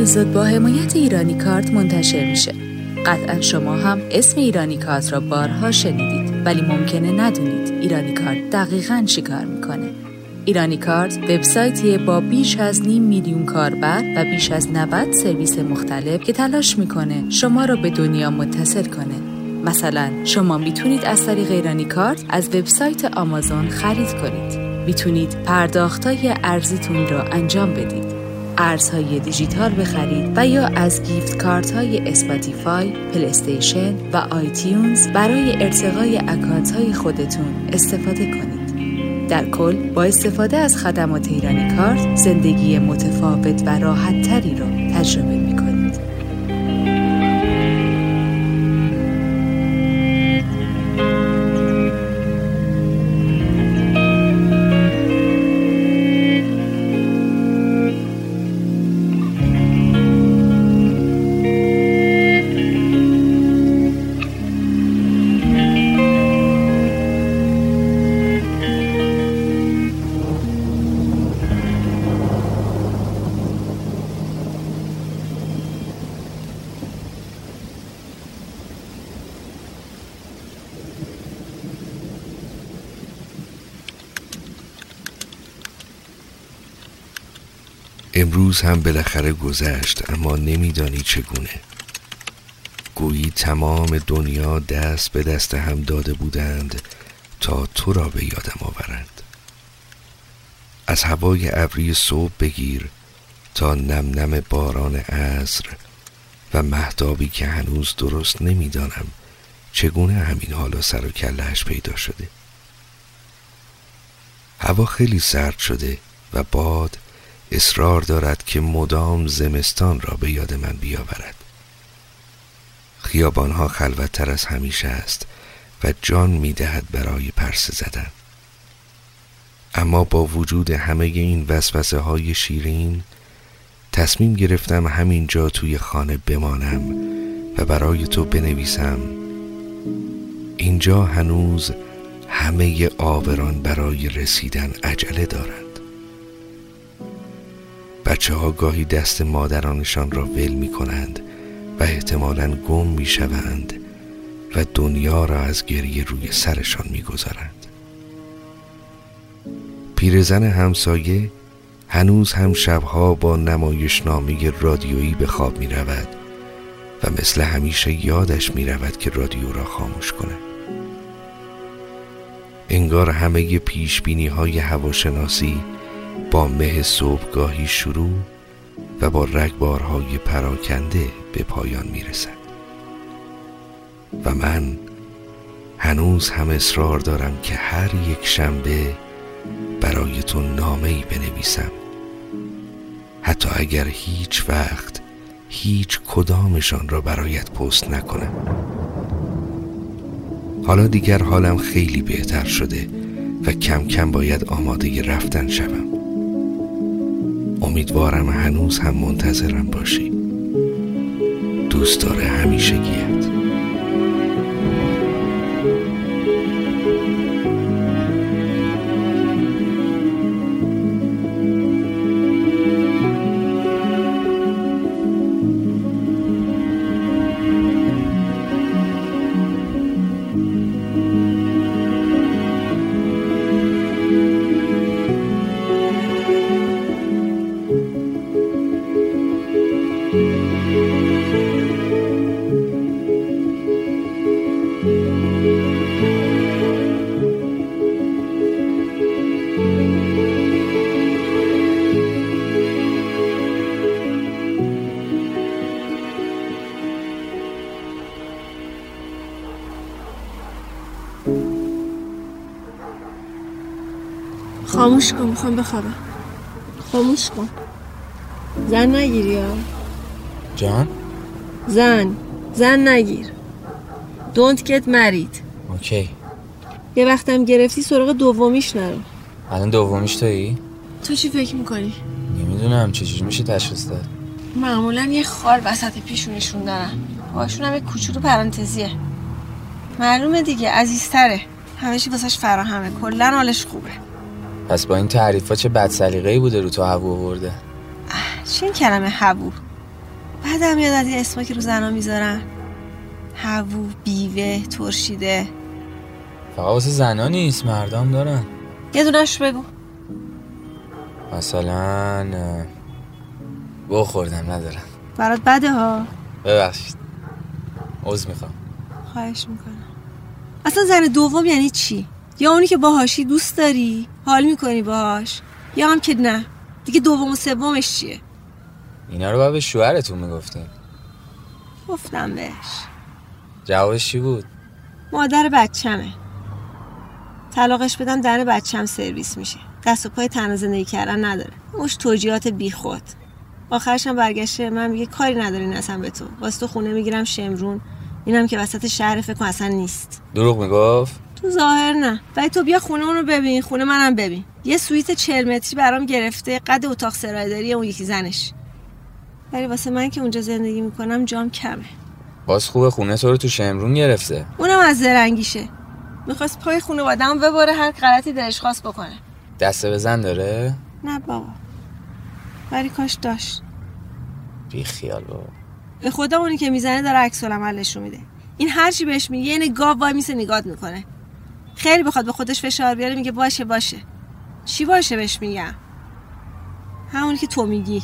اپیزود با حمایت ایرانی کارت منتشر میشه. قطعا شما هم اسم ایرانی کارت را بارها شنیدید ولی ممکنه ندونید ایرانی کارت دقیقا چیکار می‌کنه. ایرانی کارت وبسایتیه با بیش از نیم میلیون کاربر و بیش از 90 سرویس مختلف که تلاش می‌کنه شما را به دنیا متصل کنه. مثلا شما می‌تونید از طریق ایرانی کارت از وبسایت آمازون خرید کنید. می‌تونید پرداختای ارزیتون را انجام بدید. ارزهای دیجیتال بخرید و یا از gift card های Spotify، PlayStation و iTunes برای ارتقای account های خودتون استفاده کنید. در کل با استفاده از خدمات ایرانی کارت زندگی متفاوت و راحت تری را تجربه امروز هم بالاخره گذشت اما نمیدانی چگونه. گویی تمام دنیا دست به دست هم داده بودند تا تو را به یادم آورند. از هوای ابری صبح بگیر تا نم نم باران عصر و مهدابی که هنوز درست نمی‌دانم چگونه همین حالا سر و کلهش پیدا شده. هوا خیلی سرد شده و باد اصرار دارد که مدام زمستان را به یاد من بیاورد. خیابانها خلوتتر از همیشه است و جان می‌دهد برای پرسه زدن. اما با وجود همه این وسوسه های شیرین تصمیم گرفتم همینجا توی خانه بمانم و برای تو بنویسم. اینجا هنوز همه آوران برای رسیدن عجله دارند. بچه ها گاهی دست مادرانشان را ول می کنند و احتمالا گم می شوند و دنیا را از گریه روی سرشان می گذارند. پیرزن همسایه هنوز هم شبها با نمایشنامه رادیویی به خواب می رود و مثل همیشه یادش می رود که رادیو را خاموش کند. انگار همه پیش بینی های هواشناسی با مه صبحگاهی شروع و با رگبارهای پراکنده به پایان می‌رسد. و من هنوز هم اصرار دارم که هر یک شنبه برای تو نامه بنویسم. حتی اگر هیچ وقت هیچ کدامشان را برایت پست نکنم. حالا دیگر حالم خیلی بهتر شده و کم کم باید آماده رفتن شوم. امیدوارم هنوز هم منتظرم باشی. دوست داره همیشگیت. خاموش کن می‌خوام بخوابم. خاموش کن. زن نگیری ها. جان؟ زن. زن نگیر. دونت گت مرید اوکی. یه وقتم گرفتی سراغ دومیش نرو. الان دومیش تویی؟ تو چی فکر می‌کنی؟ نمی‌دونم چجوری میشه تشخیص داد؟ معمولا یه خال وسط پیشونشون دارن باشون هم یه کوچولو پرانتزیه. معلومه دیگه عزیزتره. همه چی واسش فراهمه. کلا حالش خوبه. پس با این تعریفا چه بد سلیقه‌ای بوده رو تو هوو آورده؟ چه این کلمه هوو بعدم یاد از این اسما که رو زنا می‌ذارن. هوو بیوه ترشیده. فقط واسه زنا نیست مردم دارن. یه دونش بگو. مثلا بخوردم ندارم. برات بده ها. ببخشید. عوض می‌خوام. خواهش می‌کنم. اصلا زن دوم یعنی چی؟ یا اونی که باهاشی دوست داری؟ حال می‌کنی باهاش؟ یا هم که نه؟ دیگه دوم و سومش چیه؟ اینا رو باید به شوهرتون می‌گفتین. گفتم بهش. جوابش چی بود؟ مادر بچمه. طلاقش بدم در بچم سرویس میشه. دست و پای تنها زندگی کردن نداره. مش توجیهات بیخود آخرش هم برگشته من میگه کاری نداری اصلا به تو. واسه تو خونه می‌گیرم شمرون. اینم که وسط شهر فکر اصلا نیست. دروغ می‌گفت؟ تو ظاهر نه. ولی تو بیا خونه اونو ببین. خونه منم ببین. یه سویت چهل متری برام گرفته. قد اتاق سرایداری اون یکی زنش. ولی واسه من که اونجا زندگی می‌کنم جام کمه. باز خوبه خونه تو رو تو شمرون گرفته. اونم از زرنگیشه. می‌خواست پای خونه بادم ببره هر غلطی دلش خواست بکنه. دسته بزن داره؟ نه بابا. ولی کاش داشت. بی خیال بابا. به خدا اونی که می‌زنه داره عکس العمل نشون میده. این هر چی بهش میگه یه گاو وای میسه نگات می‌کنه. خیلی بخواد به خودش فشار بیاره میگه باشه باشه. چی باشه بهش میگم همونی که تو میگی.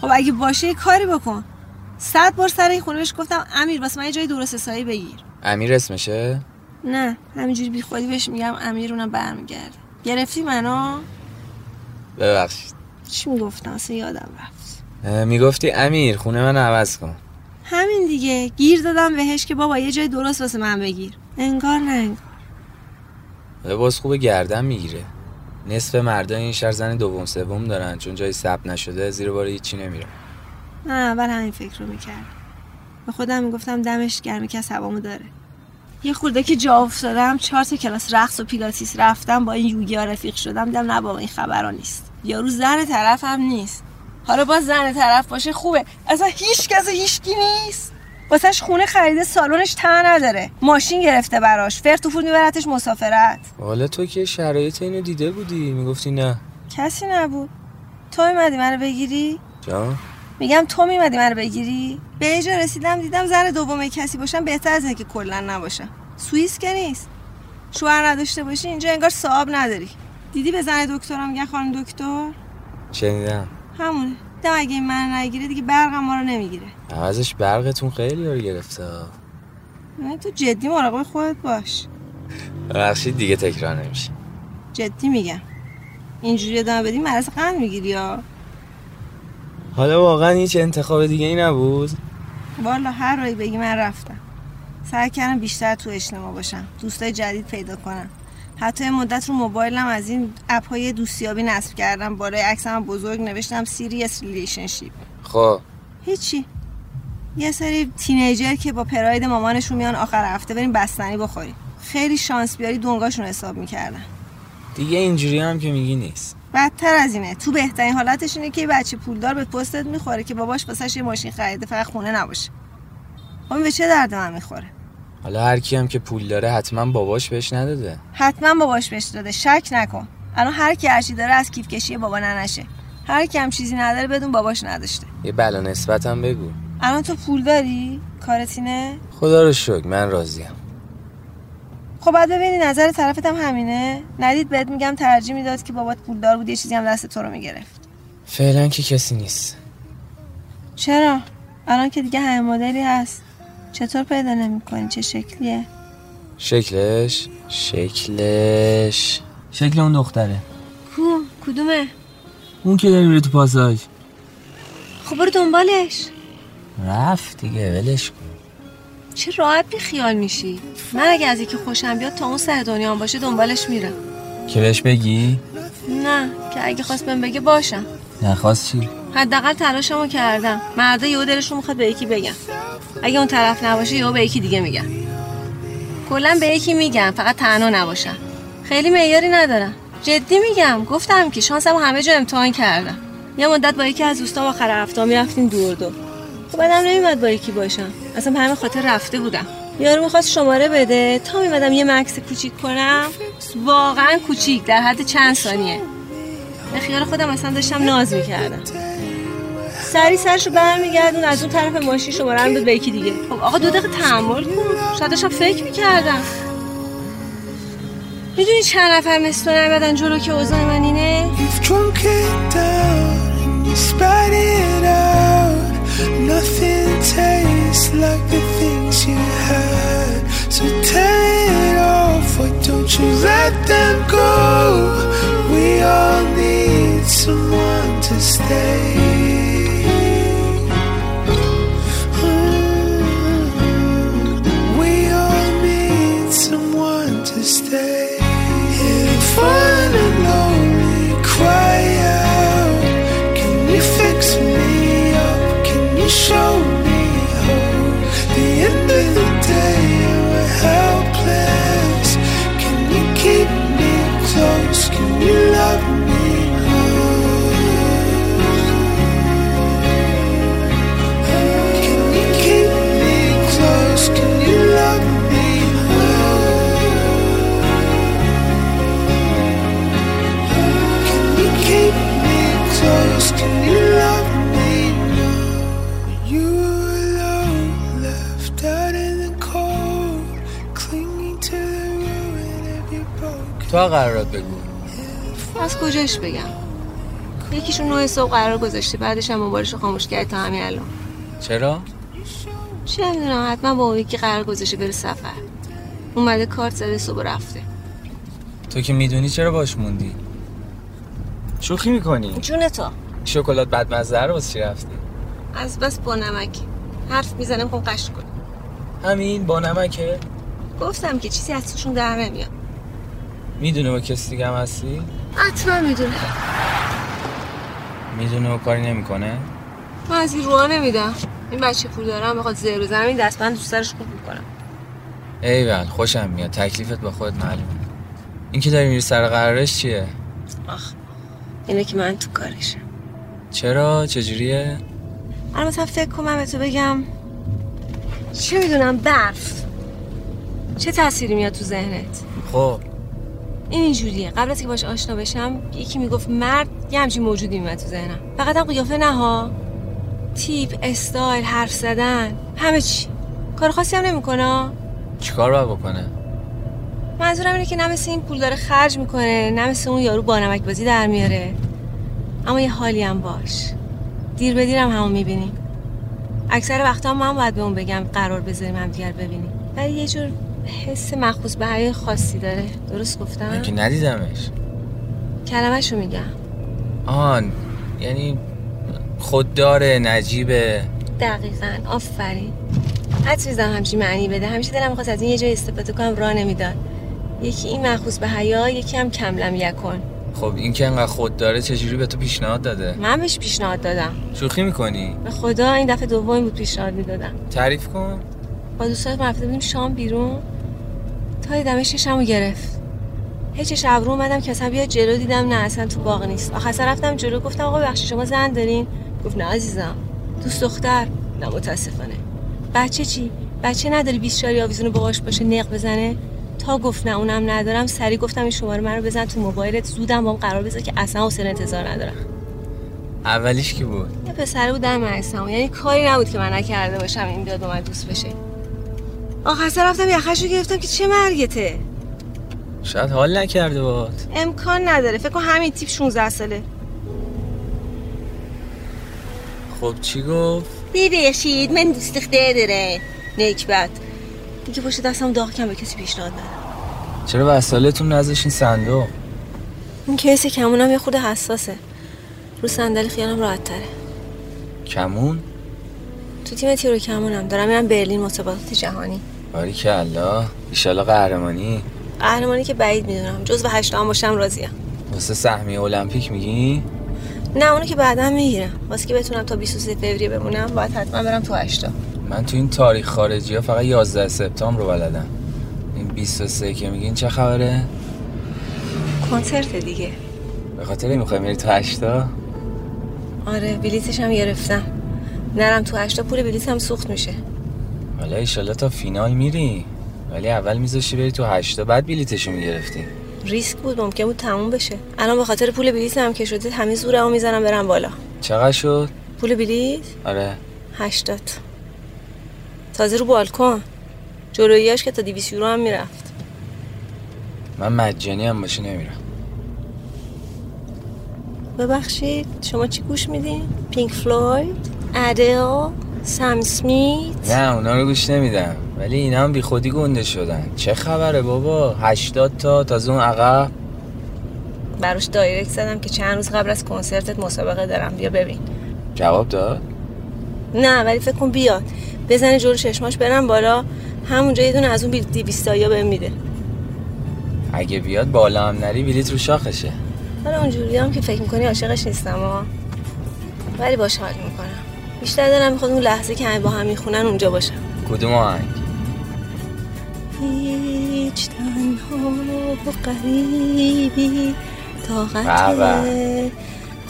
خب اگه باشه یه کاری بکن. صد بار سر این خونه بهش گفتم امیر واسه من یه جای درست حسابی بگیر. امیر اسمشه؟ نه همینجوری بی خودی بهش میگم امیر اونم برمیگرده. گرفتی منو؟ ببخشید. چی می‌گفتم؟ اصلا یادم رفت. می‌گفتی امیر خونه من عوض کن. همین دیگه. گیر دادم بهش که بابا یه جای درست واسه من بگیر. انگار ولی باز خوبه گردن می‌گیره. نصف مردای این شهر زن دوم سوم دارن. چون جایی ثبت نشده زیر بار هیچی نمیره. نه اول همین فکر رو می‌کرد به خودم می‌گفتم دمش گرمی که هوامو داره. یه خورده که جا افتادم چهار تا کلاس رقص و پیلاتیس رفتم با این یوگیا رفیق شدم. دیدم نه بابا این خبرها نیست. یارو زن طرف هم نیست. حالا باز زن طرف باشه خوبه. اصلا هیچ کس هیچکی نیست. واسهش خونه خریده سالنش ته نداره. ماشین گرفته براش. فرت و فور میبرتش مسافرت. حالا تو که شرایط اینو دیده بودی. می‌گفتی نه. کسی نبود. تو میمدی منو بگیری؟ جان؟ میگم تو میمدی منو بگیری؟ به یه جا رسیدم دیدم زن دوم کسی باشم بهتر از اینه که کلا نباشم. سوئیس که نیست. شوهر نداشته باشی اینجا انگار صاحب نداری. دیدی به زن دکترم میگن خانم دکتر؟ شنیدم همونه. دیدم اگه این من نگیره دیگه برقم ما رو نمی‌گیره. عوضش برقتون خیلی رو گرفته. نه تو جدی مراقب خودت باش. ببخشید دیگه تکرار نمیشه. جدی میگم. اینجوری ادامه بدی مرض قند می‌گیری یا؟ حالا واقعا هیچ انتخاب دیگه ای نبود. والا هر راهی بگی من رفتم. سعی کردم بیشتر تو اجتماع باشم. دوستای جدید پیدا کنم. حتی مدت رو موبایلم از این app های دوستیابی نصب کردم. بالای عکسم بزرگ نوشتم serious relationship. خب. هیچی. یه سری teenager که با پراید مامانشون میان آخر هفته بریم بستنی بخوریم. خیلی شانس بیاری دونگاشون حساب می‌کردن. دیگه اینجوری هم که میگی نیست. بدتر از اینه. تو بهترین حالتش اینه که یه بچه پولدار به پستت می‌خوره که باباش واسش یه ماشین خریده فقط خونه نباشه. اون به چه درد من می‌خوره؟ حالا هر کی هم که پول داره حتما باباش بهش نداده. حتما باباش بهش داده. شک نکن. الان هر کی هرچی داره از کیف کشی بابا ننشه. هر کی هم چیزی نداره بدون باباش نداشته. یه بلا نسبت هم بگو. الان تو پول داری؟ کارت اینه؟ خدا رو شکر من راضیم. خب بعد ببینی نظر طرفت هم همینه. ندید بهت میگم ترجیح می‌داد که بابات پولدار بود یه چیزی هم دست تو رو می‌گرفت. فعلا که کسی نیست. چرا؟ الان که دیگه همه مدلی هست. چطور پیدا نمی‌کنی؟ چه شکلیه؟ شکلش؟ شکلش. شکل اون دختره. کو؟ کدومه؟ اون که داری میره تو پاساژ خب برو دنبالش. رفت دیگه ولش کن. چه راحت بی خیال میشی. من اگه از یکی خوشم بیاد تا اون سر دنیا هم باشه دنبالش میرم. که بهش بگی؟ نه که اگه خواست بهم بگه باشم. نخواست چی؟ حداقل تلاشمو کردم. مردا یهو دلشون می‌خواد به یکی بگم اگه اون طرف نباشه یهو به یکی دیگه میگم کلا به یکی میگم فقط تنها نباشم خیلی معیاری ندارم جدی میگم گفتم که شانسمو همه جا امتحان کردم. یه مدت با یکی از دوستام آخر هفته می‌رفتیم دور دور خب بعدم نمیمد با یکی باشم. اصلا همین خاطر رفته بودم. یارو می‌خواست شماره بده. تا میمدم یه مکس کوچیک کنم واقعا کوچیک در حد چند ثانیه. به خیال خودم اصلا داشتم ناز می‌کردم. سری سرشو برمیگردون از اون طرف ماشین شماره رو داد به یکی دیگه. خب آقا دو دقیقه تحمل کن. شاید داشتم فکر می‌کردم. می‌دونی چند نفر مثل تو نمیدن جلو که اوضاع من اینه؟ You've drunk تو قرارات بگو. از کجاش بگم؟ یکیشون نوع صبح قرار گذاشته بعدش هم موبایلشو خاموش کرد تا همین الان. چرا؟ چه می‌دونم حتما با اون یکی قرار گذاشته بره سفر. اومده کارت زده صبح رفته. تو که می‌دونی چرا باش موندی؟ شوخی می‌کنی؟ جون تو. شکلات بدمزه رو واسه چی رفتی؟ از بس با نمک حرف می‌زنم می‌خوام قش کنم همین با نمکه؟ گفتم که چیزی از توشون در نمیاد. می‌دونه با کسی دیگه هم هستی؟ حتما می‌دونه. می‌دونه و کاری نمی‌کنه؟ من از این روها نمیدم این بچه پول دارم بخواد زیر بزنم این دستبند دوست سرش خوب می‌کنم ایول خوشم میاد. تکلیفت با خودت معلومه. این که داری میری سر قرارش چیه؟ آخ اینه که من تو کارشم چرا؟ چجوریه؟ الان مثلا فکر کنم به تو بگم. چه می‌دونم برف. چه تأثیری میاد تو ذهنت؟ خب این اینجوریه قبل از که باش آشنا بشم یکی می‌گفت مرد یه همچین موجودی میاد تو ذهنم. فقط هم قیافه نه ها. تیپ استایل حرف زدن همه چی. کار خاصی هم نمی‌کنه. چیکار باید بکنه؟ منظورم اینه که نه مثل این پول داره خرج می‌کنه نه مثل اون یارو با نمک بازی در میاره. اما یه حالی هم باش. دیر به دیرم همون می‌بینیم اکثر وقتا من باید به اون بگم قرار بذاریم هم دیگر ببینیم. ولی یه جور حس مخصوص به خاصی داره. درست گفتم؟ من که ندیدمش. کلمه‌شو میگم. آن یعنی خودداره نجیبه دقیقا آفرین. حد میزم همچین معنی بده. همیشه دلم می‌خواست از این یه جای استفاده کنم راه نمی‌داد. یکی این مخصوص به حیا یکی هم کم لم یکن. خب این که انقدر خودداره چجوری به تو پیشنهاد داده؟ من بهش پیشنهاد دادم. شوخی می‌کنی؟ به خدا این دفعه دومی بود پیشنهاد می‌دادم. تعریف کن. با دوستات رفته بودیم شام بیرون. تا دیدم ششمو گرفت. هیچ شب رو اومدم که اصلا بیا جلو دیدم نه اصلا تو باغ نیست. آخر سر رفتم جلو گفتم آقا بخشی شما زن دارین؟ گفت نه عزیزم. دوست دختر؟ نه متاسفانه. بچه چی؟ بچه نداری 20 شاری آویزونو باهاش باشه نق بزنه؟ تا گفت نه اونم ندارم. سری گفتم این شماره من رو بزن تو موبایلت. زودم بام قرار بذار که اصلا حوصله انتظار ندارم. اولیش کی بود؟ یه پسره بود در یعنی کاری نبود که من نکرده باشم این بیاد با من دوست بشه. آخر سر رفتم یخش رو گرفتم که چه مرگته؟ شاید حال نکرده باد. امکان نداره. فکر کن همین تیپ 16 ساله. خب چی گفت؟ ببخشید من دوست دختر داره نکبت دیگه پشت دستم داغ کم به کسی پیشنهاد ندارم چرا وسالتون نذاشین صندوق؟ این کیس کمونم یه خود حساسه. رو صندلی خیالم راحت تره کمون؟ تو تیم تیرو کمونم. دارم میرم برلین مسابقات جهانی. باریکلا الله. ایشالا قهرمانی. قهرمانی که بعید می‌دونم. جز به هشتم باشم راضیم. واسه سهمیه المپیک میگی؟ نه اونو که بعدا می‌گیرم. واسه که بتونم تا 23 فوریه بمونم باید حتما برم تو هشتا من تو این تاریخ خارجی ها فقط 11 سپتامبر رو بلدم. این 23 که میگین چه خبره؟ کنسرت دیگه. به خاطر این می‌خوای میری تو هشتا آره بلیتش هم گرفتم. نرم تو هشتا پول بلیتم سوخت میشه. حالا ایشالا تا فینال میری. ولی اول میذاشی بری تو هشتا بعد بلیتشو می‌گرفتی. ریسک بود ممکن بود تموم بشه. الان به خاطر پول بلیتم که شده همه زورمو می‌زنم برم بالا. چقدر شد؟ پول بلیت؟ آره. هشتاد. تازه رو بالکن. جلوییاش که تا دیویس یورو هم می‌رفت. من مجانی هم باشه نمیرم. ببخشید شما چی گوش میدین؟ پینک فلوید؟ ادل؟ سم سمیت؟ نه اونا رو گوش نمیدم. ولی اینا هم بی خودی گنده شدن. چه خبره بابا؟ هشتاد تا تازه اون عقب. براش دایرکت زدم که چند روز قبل از کنسرتت مسابقه دارم. بیا ببین. جواب داد؟ نه ولی فکر کن بیاد. بزنه جلو چشماش برم بالا. همونجا یه دونه از اون دیویستایی بهم میده. اگه بیاد بالا هم نری بلیت رو شاخشه. حالا اونجوری هم که فکر می‌کنی عاشقش نیستم ها ولی باش حال می‌کنم. بیشتر دلم می‌خواد اون لحظه که با هم می‌خونن اونجا باشم. کدوم آهنگ؟ هیچ تنها و قریبی طاقت.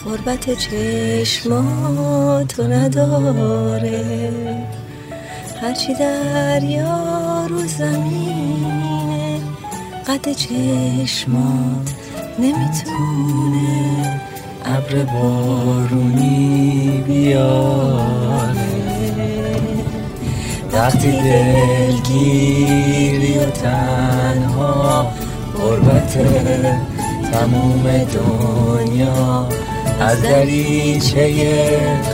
غربت چشماتو نداره. هرچی دریا رو زمینه قد چشمات نمی‌تونه ابر بارونی بیاره. وقتی دلگیری و تنها غربت تموم دنیا از دریچه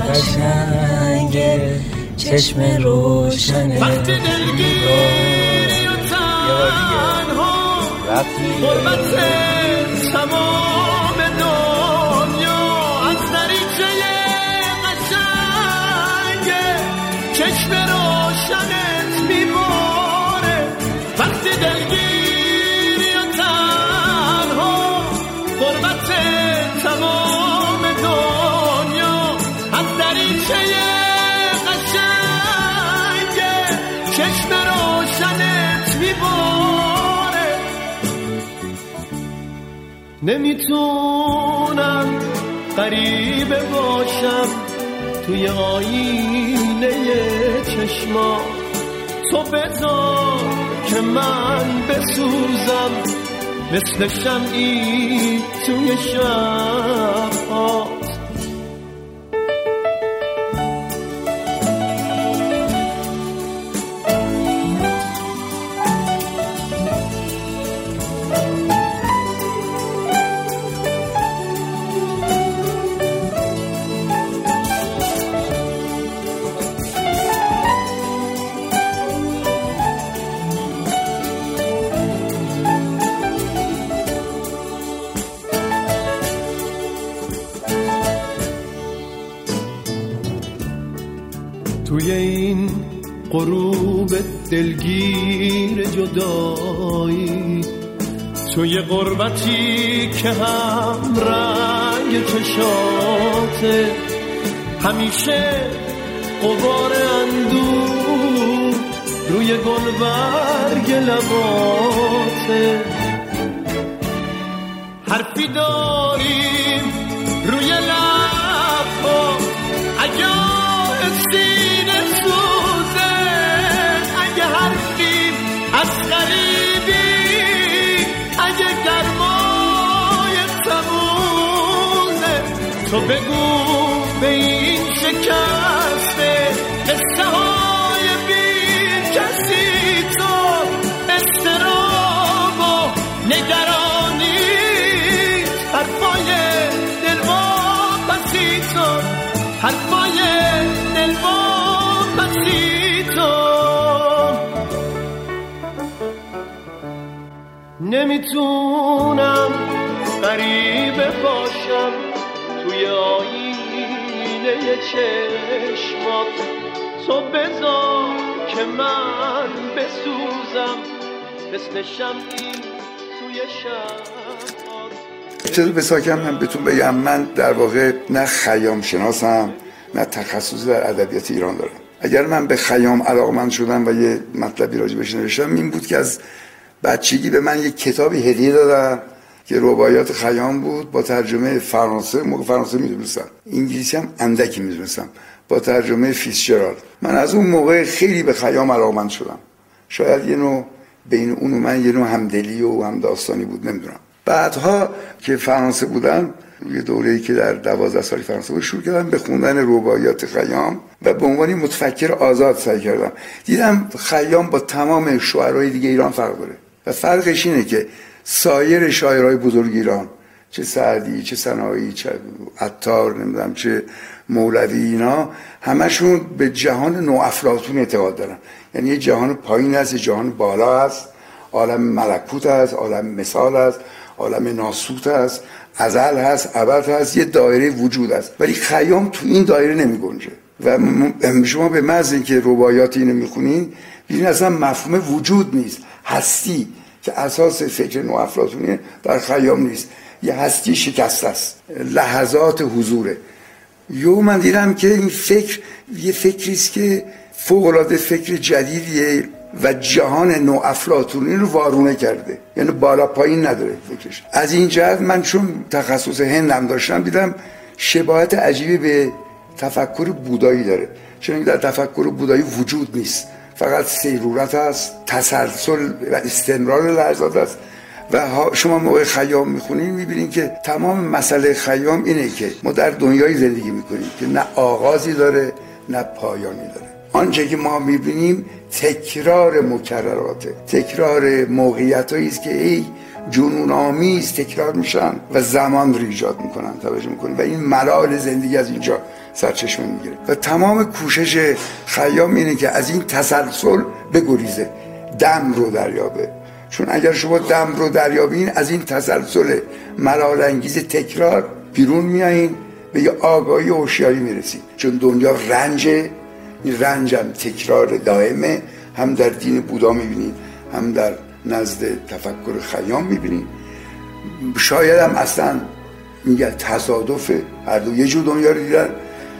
قشنگ چشم روشن وقتی دلگیری و تنها وقتی غربت روشنت میباره. وقتی دلگیری و تنها غربت تمام دنیا از دریچه قشنگ چشم روشنت میباره. نمی‌تونم غریبه باشم توی آینه چشما تو بذار که من بسوزم مثل شمعی توی شبات توی غربتی که هم رنگ چشاته همیشه قبار اندو روی گلبرگ لباته حرفی داریم روی لبها حرفای دل پسی تو نمی‌تونم غریبه باشم توی آینه چشمات. تو بذار که من بسوزم. مثل شمعی توی شبات ابتدا به من بهتون بگم من در واقع نه خیام شناسم نه تخصصی در ادبیات ایران دارم. اگر من به خیام علاقمند شدم و یه مطلبی راجع بهش نوشتم این بود که از بچگی به من یک کتابی هدیه دادن که رباعیات خیام بود با ترجمه فرانسه موقع فرانسه می‌دونستم. انگلیسی هم اندکی می‌دونستم. با ترجمه فیسچرال من از اون موقع خیلی به خیام علاقمند شدم. شاید یه نوع بین اون و من یه نوع همدلی و هم داستانی بود نمی‌دونم. بعدها که فرانسه بودم یه دوره‌ای که در دوازده سالی فرانسه بود شروع کردم به خوندن رباعیات خیام و به عنوان متفکر آزاد سعی کردم. دیدم خیام با تمام شعرهای دیگه ایران فرق داره و فرقش اینه که سایر شاعرهای بزرگ ایران چه سعدی چه سنایی چه عطار نمی‌دونم چه مولوی اینا همشون به جهان نوافلاطون اعتقاد دارن. یعنی جهان پایین هست جهان بالا هست عالم ملکوت هست عالم مثال هست. عالم ناسوت هست ازل هست ابد هست یه دایره وجود هست ولی خیام تو این دایره نمی گنجه. و شما به محض اینکه رباعیات اینو می‌خونین ببینید اصلا مفهوم وجود نیست. هستی که اساس فکر نوافلاطونی در خیام نیست. یه هستی شکسته است. لحظات حضوره. یو من دیدم که این فکر یه فکری است که فوق العاده فکر جدیدیه. و جهان نو افلاطونی رو وارونه کرده. یعنی بالا پایین نداره فکرش. از این جهت من چون تخصص هندم داشتم دیدم شباهت عجیبی به تفکر بودایی داره. چون در تفکر بودایی وجود نیست. فقط سیرورت است تسلسل و استمرار لحظات است. و شما موقع خیام می‌خونین می‌بینین که تمام مسئله خیام اینه که ما در دنیای زندگی می‌کنیم که نه آغازی داره نه پایانی داره. آنچه که ما می‌بینیم تکرار مکرراته. تکرار موقعیت است که ای جنون آمیز تکرار میشن و زمان رو ایجاد می‌کنن. توجه می‌کنن و این ملال زندگی از اینجا سرچشمه می‌گیره. و تمام کوشش خیام اینه که از این تسلسل بگریزه. دم رو دریابه. چون اگر شما دم رو دریابین از این تسلسل ملال انگیز تکرار بیرون میایین به یه آگاهی و هوشیاری می‌رسید چون دنیا رنجه این رنج هم تکرار دائمه هم در دین بودا می‌بینید هم در نزد تفکر خیام می‌بینید شاید هم اصلا میگه تصادفه هر دو یه جور دنیا رو دیدن.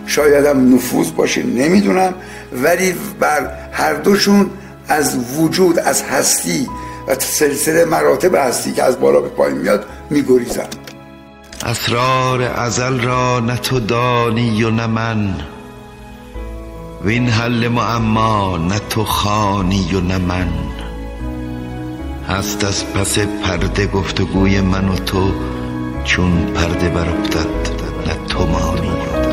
شاید هم نفوذ باشه نمی‌دونم. ولی بر هر دوشون از وجود از هستی و سلسله مراتب هستی که از بالا به پایین میاد میگریزن. اسرار ازل را نه تو دانی و نه من. وین حل معما نه تو خانی و نه من. هست از پس پرده گفتگوی من و تو چون پرده برافتد نه تو مانی نه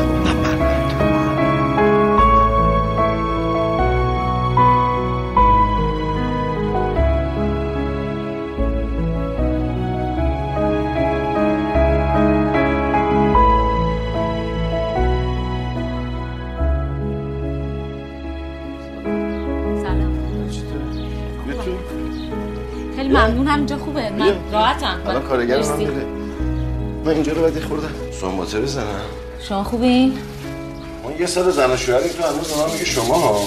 خیلی ممنون همینجا خوبه. من راحتم. الان کارگر من. میره. من اینجا رو باید خوردم. سنباته بزنم؟ شما خوبین؟ ما یه سال زن و تو هنوز من میگه شما ها.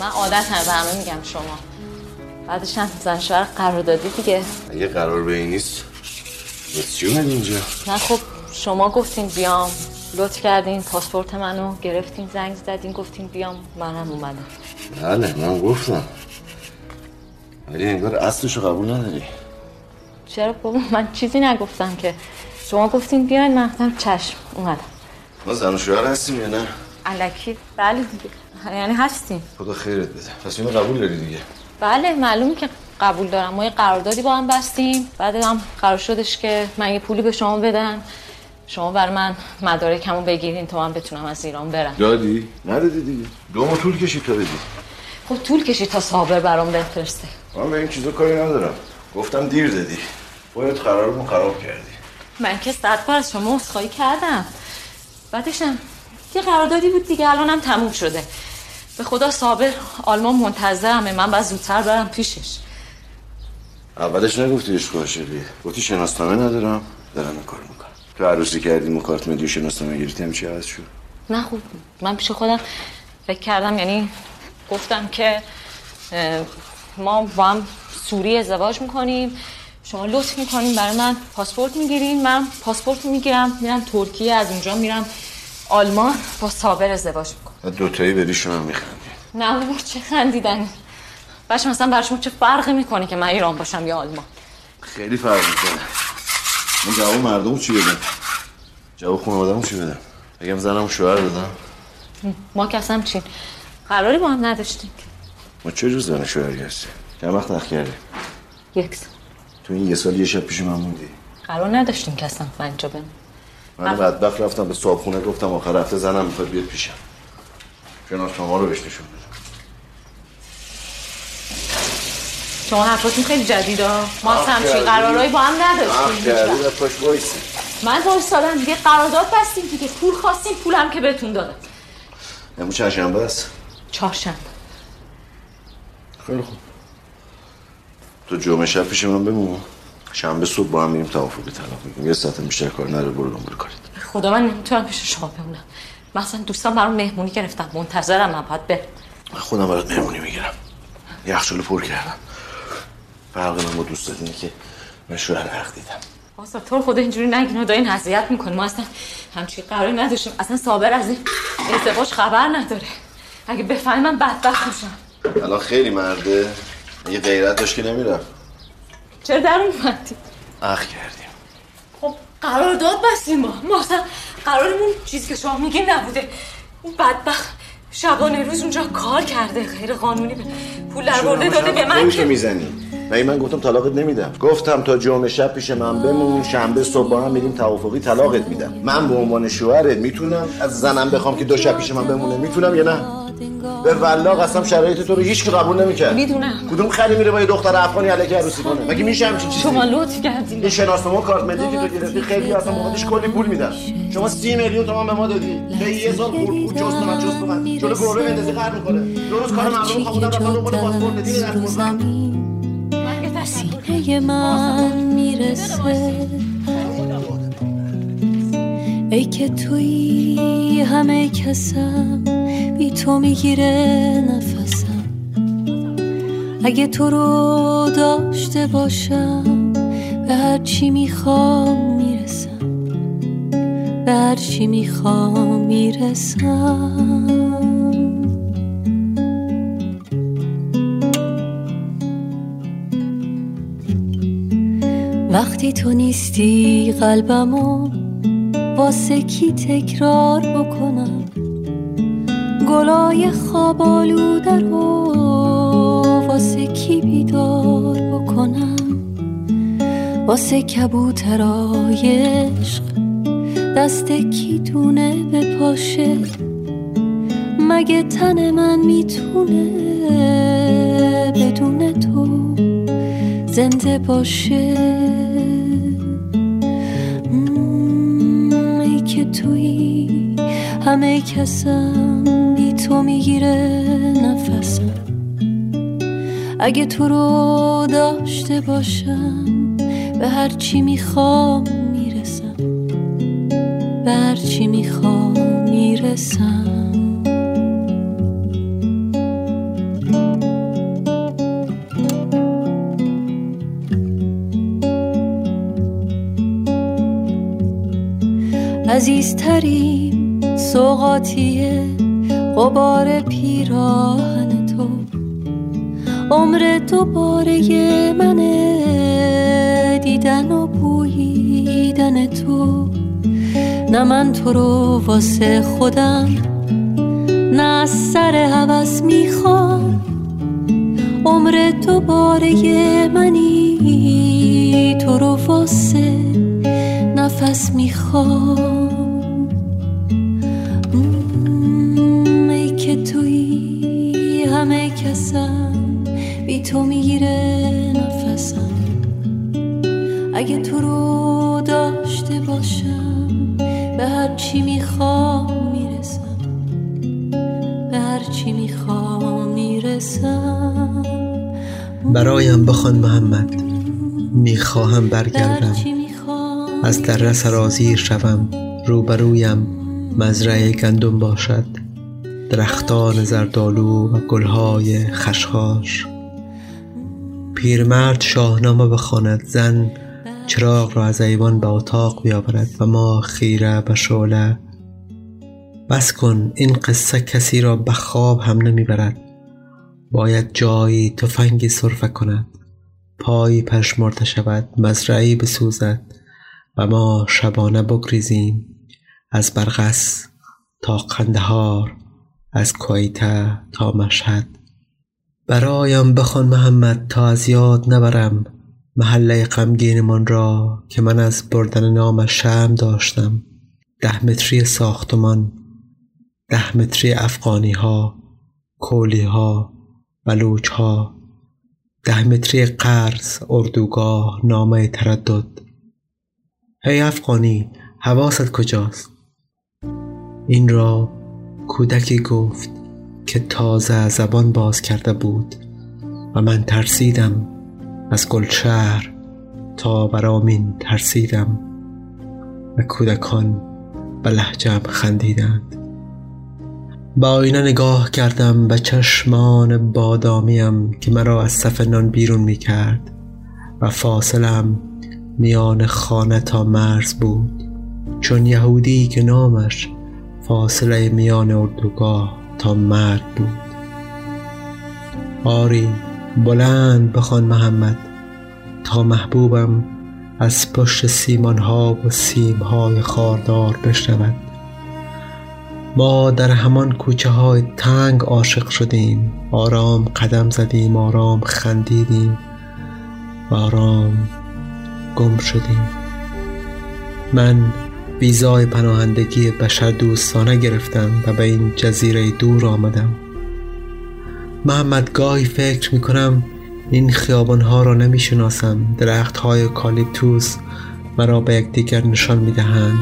من عادت هم به همه میگم شما. بعدش هم زن شوهر قرار دادی دیگه. اگه قرار به این نیست چی اومد اینجا؟ نه خب شما گفتین بیام. لطف کردین پاسپورت منو گرفتین زنگ زدین گفتین بیام. منم اومدم. بله من گفتم. ولی انگار اصلشو قبول نداری. چرا بابا؟ من چیزی نگفتم که. شما گفتین بیاین من گفتم چشم. اومدم. ما زن و شوهر هستیم یا نه؟ الکی. بله دیگه. یعنی هستین خدا خیرت بده. پس اینو قبول داری دیگه؟ بله معلوم که قبول دارم. ما یه قراردادی با هم بستیم. بعد هم قرار شدش که من یه پولی به شما بدن شما بر من مدارکمو بگیرین تا من بتونم از ایران برم. دادی؟ ندادی دیگه. دو ما طول کشید تا بدی. خب طول کشید تا صابر برام بفرسته. من به این چیزا کاری ندارم. گفتم دیر دادی باید قرارمون خراب کردی. من که صد بار از شما عذرخواهی کردم. بعدشم یه قراردادی بود دیگه الانم تموم شده. به خدا صابر آلمان منتظرمه. من باید زودتر برم پیشش. اولش نگفتی عشق عاشقی. گفتی شناسنامه ندارم. دارم کار می‌کنم. تو عروسی کردیم و کارت ملی و شناسنامه هم چی عوض شد؟ نه خوب من پیش خودم فکر کردم یعنی گفتم که ما با هم سوری ازدواج می‌کنیم. شما لطف می‌کنیم برای من پاسپورت می‌گیرین. من پاسپورت می‌گیرم میرم ترکیه از اونجا میرم آلمان با صابر ازدواج می‌کنم. دوتایی بریشون هم میخندی نه بابا چه خندیدنی بچه مثلا برای شما چه فرقی می‌کنه که من ایران باشم یا آلمان؟ خیلی فرق می‌کنه. من جواب مردمو چی بدم جواب خانواده‌مو چی بدم بگم زنم شوهر بدم ما که اصلا چین قراری با هم نداشتیم. ما چه جور زن و شوهری هستی چند وقت نخ کردی؟ یک سال. تو این یه سال یه شب پیش من موندی قرار نداشتیم که اصلا اینجا بمون من بدبخت رفتم به صابخونه گفتم آخر هفته زنم می‌خواد بیاد پیشم. شناسنامه رو بهش نشون بدم شما حرفاتون خیلی جدیده ما اصلا همچین قرارهایی با هم نداشتیم من وایسادم دیگه قرارداد بستیم دیگه پول خواستیم پولم که بهتون دادم. امروز چند شنبه است؟ چهارشنبه. خیلی خوب. تو جمعه شب پیش من بمون. شنبه صبح با هم میریم توافقی طلاق میگیم. یه ساعت بیشتر کار نره برو دنبال کارت. خدا من نمی‌تونم پیش شما بمونم. مثلا دوستان برام مهمونی گرفتم منتظرم من. باید برم. من خودم برات مهمونی می‌گیرم. یخچال پر کردم. فرق من با دوستات اینه که من شوهر حق دیدم. آسا تو خدا اینجوری نگین و دارین اذیت می‌کنی. ما اصلا همچین قراری نداشتیم. اصلا صابر از این ازدواج خبر نداره. اگه بفهمی من بدبخت میشم. الان خیلی مرده. یه غیرت داشت که نمیرم چرا در اومدی؟ اخ کردیم. خب قرارداد بستیم ما. ما اصلا قرارمون چیزی که شما میگین نبوده. اون بدبخت شبانه روز اونجا کار کرده. غیر قانونی به پول در برده داده به من که می‌زنی. مگه من گفتم طلاقت نمیدم. گفتم تا جمعه شب پیش من بمون شنبه صبح با هم میریم توافقی طلاقت میدم. من به عنوان شوهرت می‌تونم از زنم بخوام که دو شب پیش من بمونه. می‌تونم یا نه؟ به والله قسم شرایط تو رو هیچ کی قبول نمی‌کرد. می‌دونم. کدوم خری میره با یه دختر افغانی علیکی عروسی کنه؟ مگه میشه همچین چیزی؟ شما لطف کردین. این شناسنامه کارت ملی که تو گرفتی خیلی اصلا موقعش کلی پول میدن. شما سی میلیون تومان به ما دادی. به یه سال خورد. بود جست من جست من. جلو گروه بندازی قهر می‌کنه دو روز کار مردم خودم رفتن دنبال پاسپورت دیگه در بردن سینه من می‌رسه ای که توی همه کسم. بی تو می‌گیره نفسم. اگه تو رو داشته باشم به هر چی می‌خوام می‌رسم. به هر چی می‌خوام می‌رسم. وقتی تو نیستی قلبمو واسه کی تکرار بکنم؟ گلای خواب آلوده رو واسه کی بیدار بکنم؟ واسه کبوترای عشق دست کی دونه به پاشه مگه تن من می‌تونه بدون تو زنده باشه؟ ای که توی همه کسم تو می‌گیره نفسم. اگه تو رو داشته باشم به هر چی می‌خوام می‌رسم. به هر چی می‌خوام می‌رسم. عزیزترین سوقاتیه قبار پیراهن تو. عمر دوباره منه دیدن و بوییدن تو. نه من تو رو واسه خودم نه از سر هوس می‌خوام. عمر دوباره منی تو رو واسه نفس می‌خوام. اگه تو رو داشته باشم به هر چی می‌خوام می‌رسم. به هر چی می‌خوام می‌رسم. برایم بخوان محمد می‌خواهم برگردم. از دره سرازیر شوم روبرویم مزرعه گندم باشد. درختان زردالو و گلهای خشخاش. پیرمرد شاهنامه بخواند زن چراغ را از ایوان به اتاق بیاورد و ما خیره به شعله. بس کن این قصه کسی را به خواب هم نمی‌برد. باید جایی تفنگی سرفه کند. پایی پشمرده شود مزرعی بسوزد و ما شبانه بگریزیم. از برغس تا قندهار از کویته تا مشهد. برایم بخوان محمد تا از یاد نبرم. محله غمگینمان را که من از بردن نامش شرم داشتم. ده متری ساختمان ده متری افغانی ها کولی ها بلوچ ها ده متری قرض اردوگاه نامه تردد. هی افغانی حواست کجاست؟ این را کودکی گفت که تازه زبان باز کرده بود و من ترسیدم از گلشهر تا برامین ترسیدم و کودکان به لحجم خندیدند. با آینه نگاه کردم به چشمان بادامیم که مرا از صف نان بیرون می کرد و فاصلم میان خانه تا مرز بود. چون یهودی که نامش فاصله میان اردوگاه تا مرگ بود. آری بلند بخوان محمد تا محبوبم از پشت سیمان ها و سیم های خاردار بشنود. ما در همان کوچه های تنگ عاشق شدیم آرام قدم زدیم آرام خندیدیم و آرام گم شدیم. من ویزای پناهندگی بشر دوستانه گرفتم و به این جزیره دور آمدم. محمد گاهی فکر می کنم این خیابان ها را نمی شناسم درخت های کالیپتوس مرا به یکدیگر نشان می دهند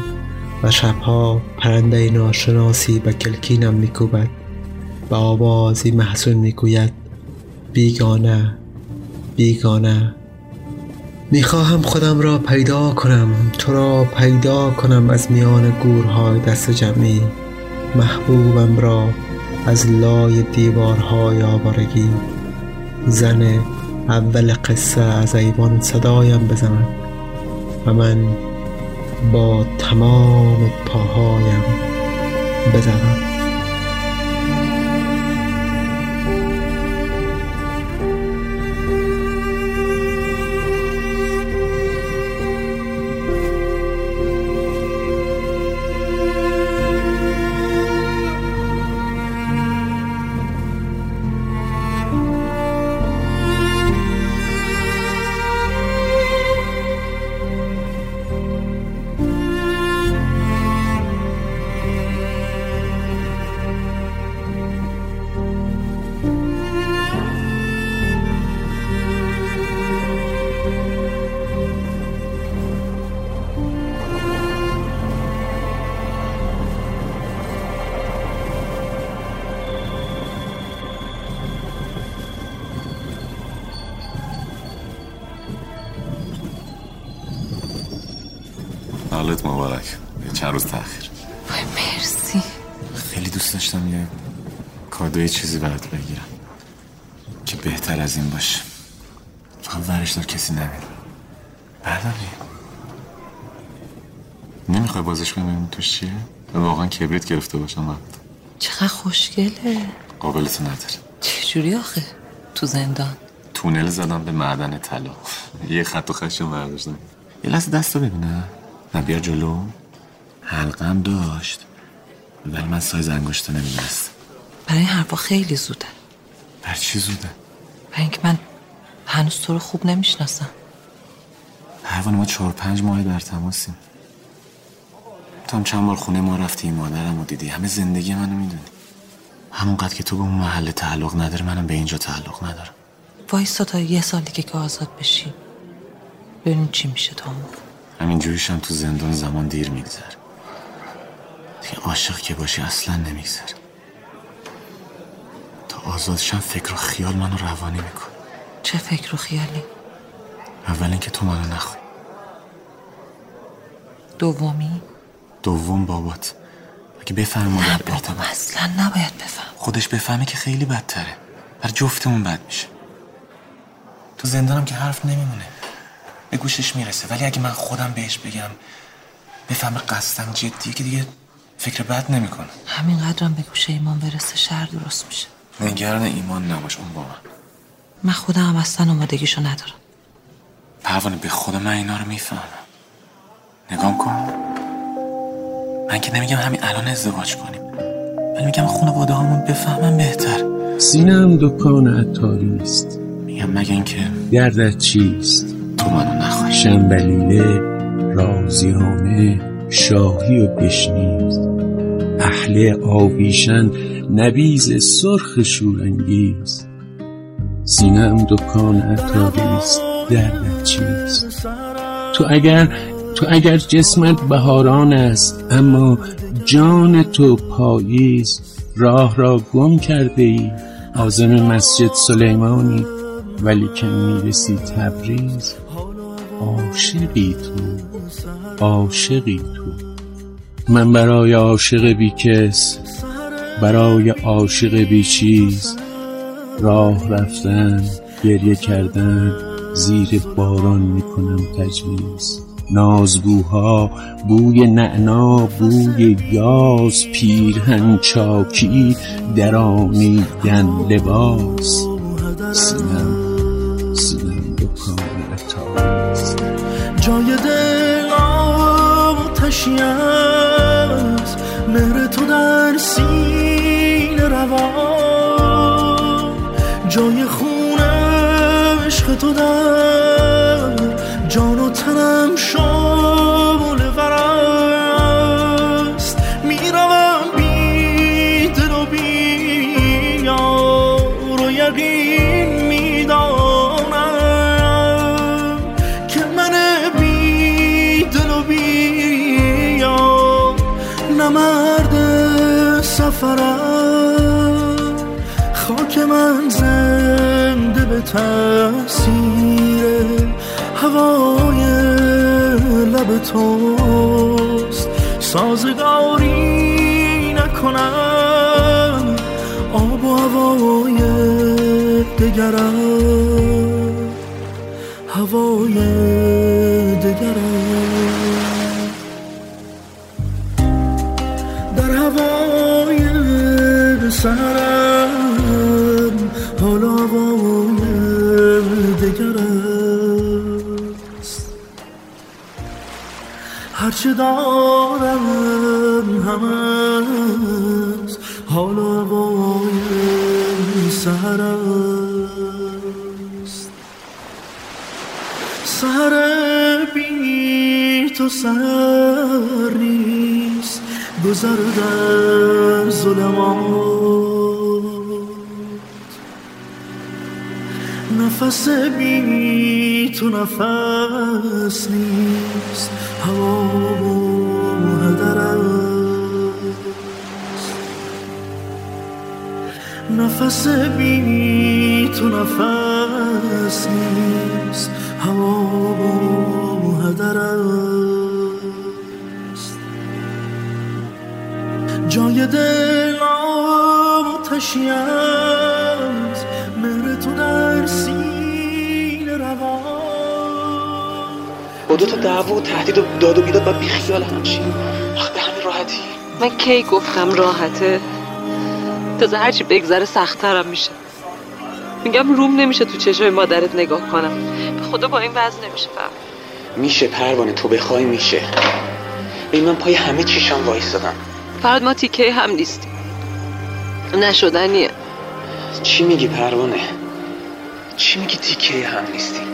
و شبها پرنده ناشناسی به کلکینم می کوبد و آوازی محزون می گوید بیگانه بیگانه می‌خواهم خودم را پیدا کنم. تو را پیدا کنم از میان گورهای دست جمعی. محبوبم را از لای دیوارهای آوارگی. زن اول قصه از ایوان صدایم بزند و من با تمام پاهایم بزنم. چیزی برات بگیرم که بهتر از این باشه. فقط ورش دار کسی نبینه برداری نمی‌خوای بازش کنیم توش چیه؟ واقعا کبریت گرفته باشم وقت. چقدر خوشگله. قابلتو نداره. چجوری آخه؟ تو زندان. تونل زدم به معدن طلا. یه خط و خشم برداشتم. یه لحظه دست رو ببینم نه؟ جلو. حلقم داشت. ولی من سایز انگشته نمی‌دونست برای این حرفا خیلی زوده. بر چی زوده؟ برای اینکه من هنوز تو رو خوب نمی‌شناسم. پروانه ما چهار پنج ماه در تماسیم. تو هم چند بار خونه ما رفتی مادرم رو دیدی. همه زندگی منو می‌دونی. همونقدر که تو به اون محله تعلق نداره منم به اینجا تعلق ندارم. وایستا تا یه سال دیگه که آزاد بشی. ببینیم چی میشه تا اون موقع. همین جوریشم تو زندان زمان دیر میگذره. دیگه عاشق که باشی اصلا نمیگذره. آزادشم فکر و خیال منو روانی میکن. چه فکر و خیالی؟ اول اینکه تو منو نخوای. دومی؟ دوم بابات. اگه بفهمه ما در ارتباط اصلا نباید بفهم خودش بفهمه که خیلی بدتره. بر جفتمون بد میشه. تو زندانم که حرف نمیمونه. به گوشش می‌رسه. ولی اگه من خودم بهش بگم بفهمه قصدم جدیه که دیگه فکر بد نمی‌کنه. همینقدرم به گوشه ایمان برسه شهر درست میشه. نگران ایمان نباش اون با من من خودم هم اصلا آمادگیشو ندارم. پروانه به خدا من اینا رو می‌فهمم. نگام کن. من که نمیگم همین الان ازدواج کنیم. ولی میگم خانواده هامون بفهمن بهتر. سینم دکان عطاری است میگم مگه اینکه گردت چیست؟ تو منو نخواهی شنبلیله رازیانه شاهی و بشنیز. اهل آویشن نبیز سرخ شورانگیز. سینم دکان عطاریست دردت چیست تو اگر تو اگر جسمت بهاران است اما جان تو پاییز. راه را گم کرده ای آزم مسجد سلیمانی ولی که می‌رسی تبریز. عاشقی تو عاشقی تو. من برای عاشق بی کس برای عاشق بی چیز راه رفتن گریه کردن زیر باران می‌کنم تجویز. نازگوها بوی نعنا بوی یاز پیرهن چاکی درآمیدن لباس. سینم سینم دکان عطاریست جای دل آتشی است مهر تو در سینه روان جای خون عشق تو در جان و تنم شامل است تاثیر هوای لب توست. سازگاری نکنم آب و هوای دگرم. هوای دگرم. در هوای سرم هرچه دارم هم است حالا هوای سهرست سهر بی تو سر نیست گذر در ظلمات نفس بی تو نفس نیست نفس بی تو نفس نیست. هوا و هدر است. جای دل آتشی است با دو تا دعوا و تهدید و داد و بیداد باید بیخیال به همین راحتی. من کی گفتم راحته؟ تازه هرچی بگذره سختترم میشه. میگم روم نمیشه تو چشای مادرت نگاه کنم. به خدا با این وضع نمیشه فهم. میشه پروانه تو بخوای میشه. ببین من پای همه چیشم وایستادم. فراد ما تیکه هم نیستیم. نشدنیه. چی میگی پروانه؟ چی میگی تیکه هم نیستی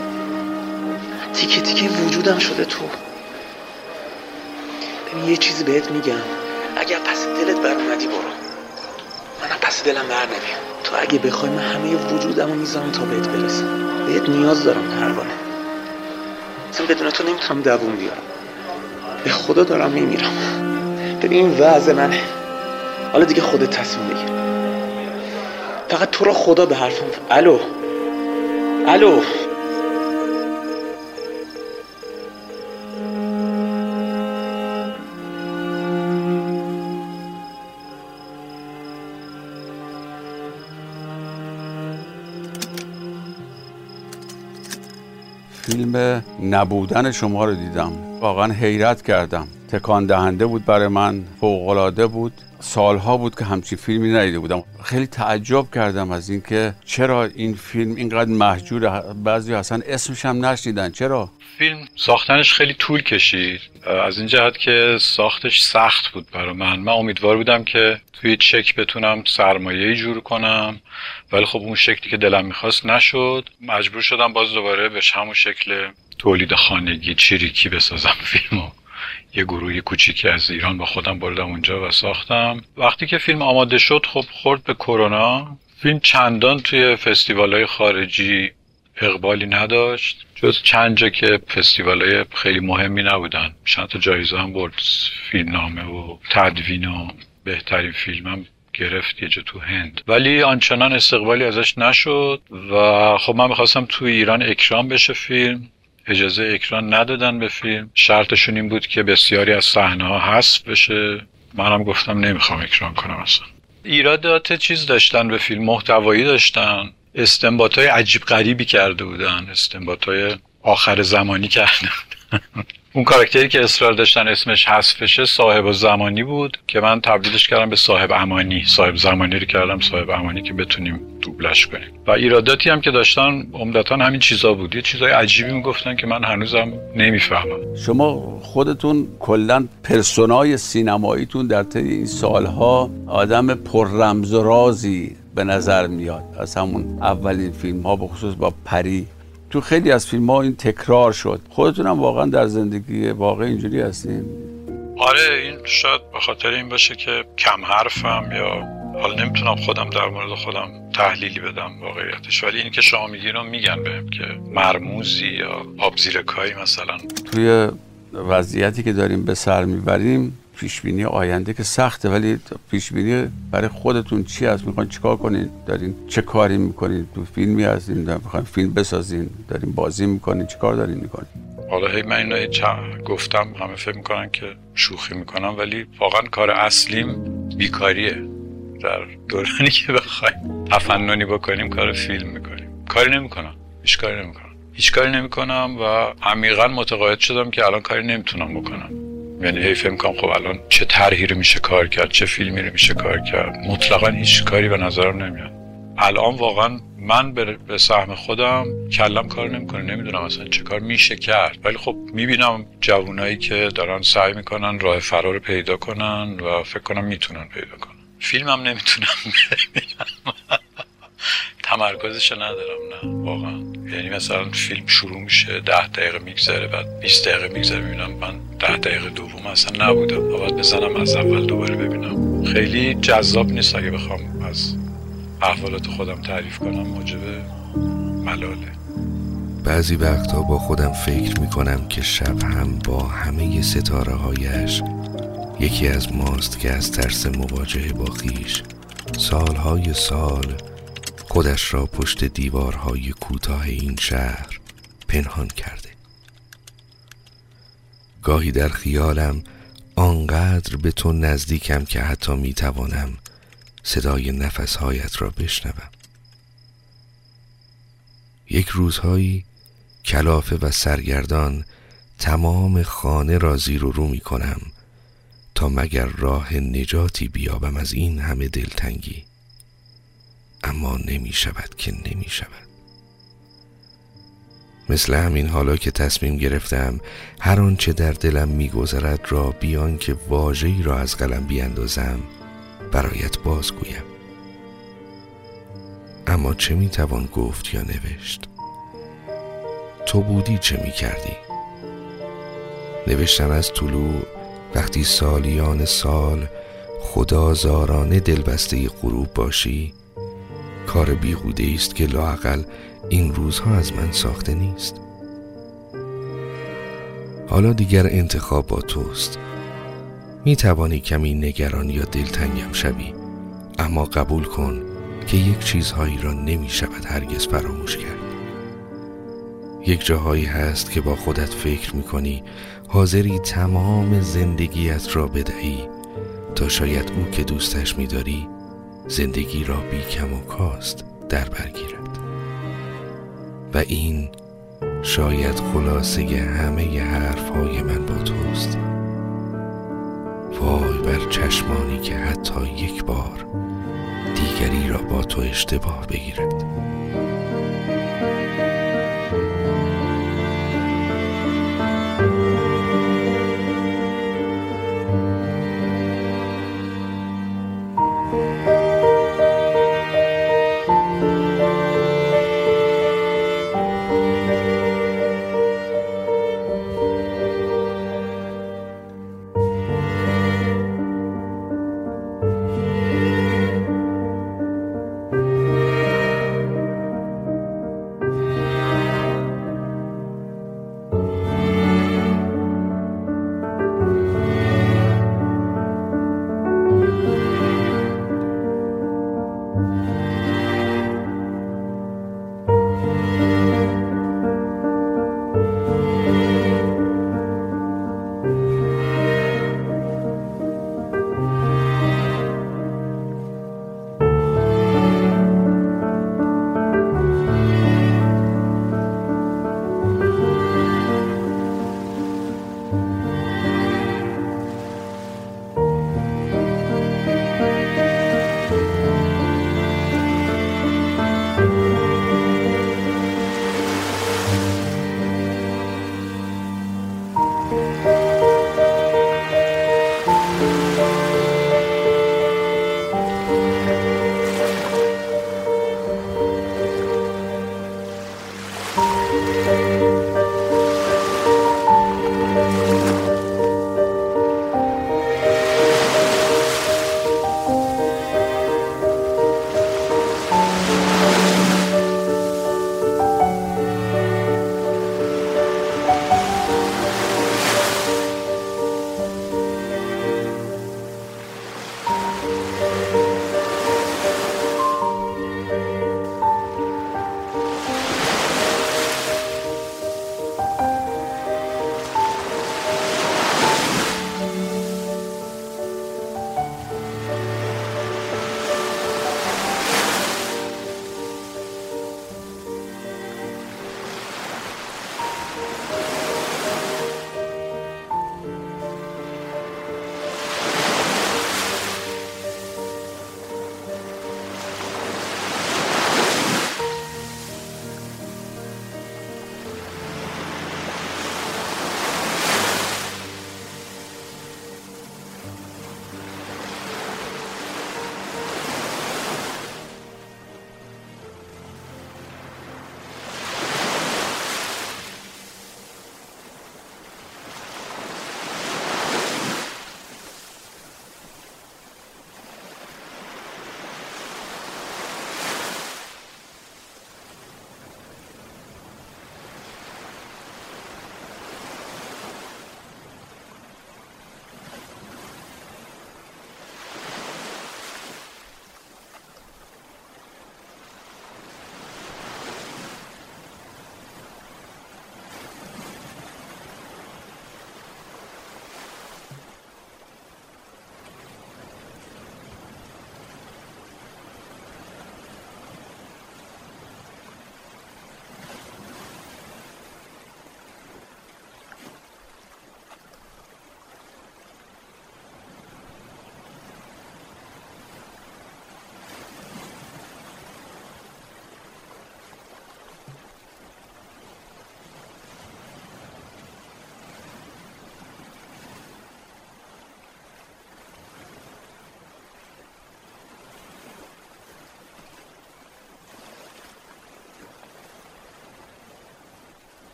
تیکه تیکه وجودم شده تو. ببین یه چیزی بهت میگم. اگر پس دلت بر اومدی برو. منم پس دلم بر نمیام. تو اگه بخوای من همه وجودم رو می‌ذارم تا بهت برسم. بهت نیاز دارم پروانه. اصلا بدون تو نمی‌تونم دووم بیارم. به خدا دارم میمیرم. ببین این وضع منه. حالا دیگه خودت تصمیم بگیر. فقط تو رو خدا به حرفم الو. الو. فیلم نبودن شما رو دیدم. واقعا حیرت کردم. تکان دهنده بود برای من فوقالعاده بود. سالها بود که همچین فیلمی ندیده بودم. خیلی تعجب کردم از اینکه چرا این فیلم اینقدر محجور بعضی اصلا اسمش هم نشنیدن. چرا؟ فیلم ساختنش خیلی طول کشید. از این جهت که ساختش سخت بود برای من. من امیدوار بودم که توی چک بتونم سرمایه جور کنم. ولی خب اون شکلی که دلم می‌خواست نشد. مجبور شدم باز دوباره به همون شکل تولید خانگی چیریکی بسازم فیلمو. یه گروهی کوچیکی از ایران با خودم بردم اونجا و ساختم. وقتی که فیلم آماده شد خب خورد به کرونا. فیلم چندان توی فستیوال های خارجی اقبالی نداشت جز چند جا که فستیوال های خیلی مهمی نبودن. چند تا جایزه هم برد فیلم نامه و تدوین و بهترین فیلم هم گرفت یه جا تو هند. ولی آنچنان استقبالی ازش نشد و خب من می‌خواستم تو ایران اکرام بشه فیلم. اجازه اکران ندادن به فیلم. شرطشون این بود که بسیاری از صحنه ها حذف بشه. منم گفتم نمی‌خوام اکران کنم اصلا. ایرادات چیز داشتن به فیلم محتوایی داشتن. استنباط های عجیب غریبی کرده بودن. استنباط های آخر زمانی کرده اون کاراکتری که اصرار داشتن اسمش حذف بشه صاحب زمانی بود که من تبدیلش کردم به صاحب امانی. صاحب زمانی رو کردم صاحب امانی که بتونیم دوبلش کنیم. و ایراداتی هم که داشتن عمدتا همین چیزا بود. یه چیزای عجیبی می‌گفتن که من هنوزم نمی‌فهمم. شما خودتون کلا پرسونای سینماییتون در طی این سالها آدم پر رمز و رازی به نظر میاد. از همون اولین فیلم ها بخصوص با پری. تو خیلی از فیلم ها این تکرار شد. خودتون هم واقعا در زندگی واقع اینجوری هستین؟ آره این شاید به خاطر این باشه که کم حرفم یا حالا نمی‌تونم خودم در مورد خودم تحلیلی بدم واقعیتش. ولی اینی که شما میگین رو میگن بهم که مرموزی یا آبزیرکایی مثلا. توی وضعیتی که داریم به سر می‌بریم پیش بینی آینده که سخته ولی پیش بینی برای خودتون چی هست؟ می‌خواین چیکار کنین؟ دارین چه کاری می‌کنین؟ تو فیلمی هستین می‌خواین فیلم بسازین دارین بازی می‌کنین چیکار دارین می‌کنین؟ حالا هی من اینو چ- گفتم همه فکر می‌کنن که شوخی می‌کنم ولی واقعا کار اصلیم بیکاریه. در دورانی که بخوایم تفننی بکنیم کار فیلم می‌کنیم. کاری نمی‌کنم هیچ کاری نمی‌کنم. هیچ کاری نمی‌کنم و عمیقا متقاعد شدم که الان کاری نمی‌تونم بکنم. یعنی هی فکر خب الان چه طرحی رو میشه کار کرد چه فیلمی رو میشه کار کرد. مطلقا هیچ کاری به نظرم نمیاد. الان واقعا من به سهم خودم کلم کار نمی‌کنه نمی‌دونم اصلا چه کار میشه کرد. ولی خب می‌بینم جوانایی که دارن سعی می‌کنن راه فرار پیدا کنن و فکر کنم می‌تونن پیدا کنن. فیلمم نمی‌تونم ببینم. تمرکزش ندارم نه. واقعا. یعنی مثلا فیلم شروع میشه ده دقیقه میگذره بعد 20 دقیقه میگذره می‌بینم من ده دقیقه دوم اصلا نبودم. بعد بزنم از اول دوباره ببینم. خیلی جذاب نیست اگه بخوام از احوالات خودم تعریف کنم موجب ملاله. بعضی وقتا با خودم فکر می‌کنم که شب هم با همه ستاره هایش یکی از ماست که از ترس مواجهه با خیش. سالهای سال خودش را پشت دیوارهای کوتاه این شهر پنهان کرده. گاهی در خیالم آنقدر به تو نزدیکم که حتی می‌توانم صدای نفسهایت را بشنوم. یک روزهایی کلافه و سرگردان تمام خانه را زیر و رو می کنم تا مگر راه نجاتی بیابم از این همه دلتنگی. اما نمی شود که نمی شود. مثل همین حالا که تصمیم گرفتم هر آنچه در دلم میگذرد را بیان که واژه‌ای را از قلم بیاندازم برایت بازگویم اما چه می‌توان گفت یا نوشت؟ تو بودی چه می‌کردی نوشتن از طلوع وقتی سالیان سال خدازارانه دلبسته غروب باشی کار بیهوده است که لاقل این روزها از من ساخته نیست. حالا دیگر انتخاب با توست. می توانی کمی نگران یا دلتنگم شوی اما قبول کن که یک چیزهایی را نمی شود هرگز فراموش کرد. یک جاهایی هست که با خودت فکر می کنی حاضری تمام زندگیت را بدهی تا شاید او که دوستش می داری زندگی را بی کم و کاست در برگیرد و این شاید خلاصه همه حرف های من با توست. وای بر چشمانی که حتی یک بار دیگری را با تو اشتباه بگیرد.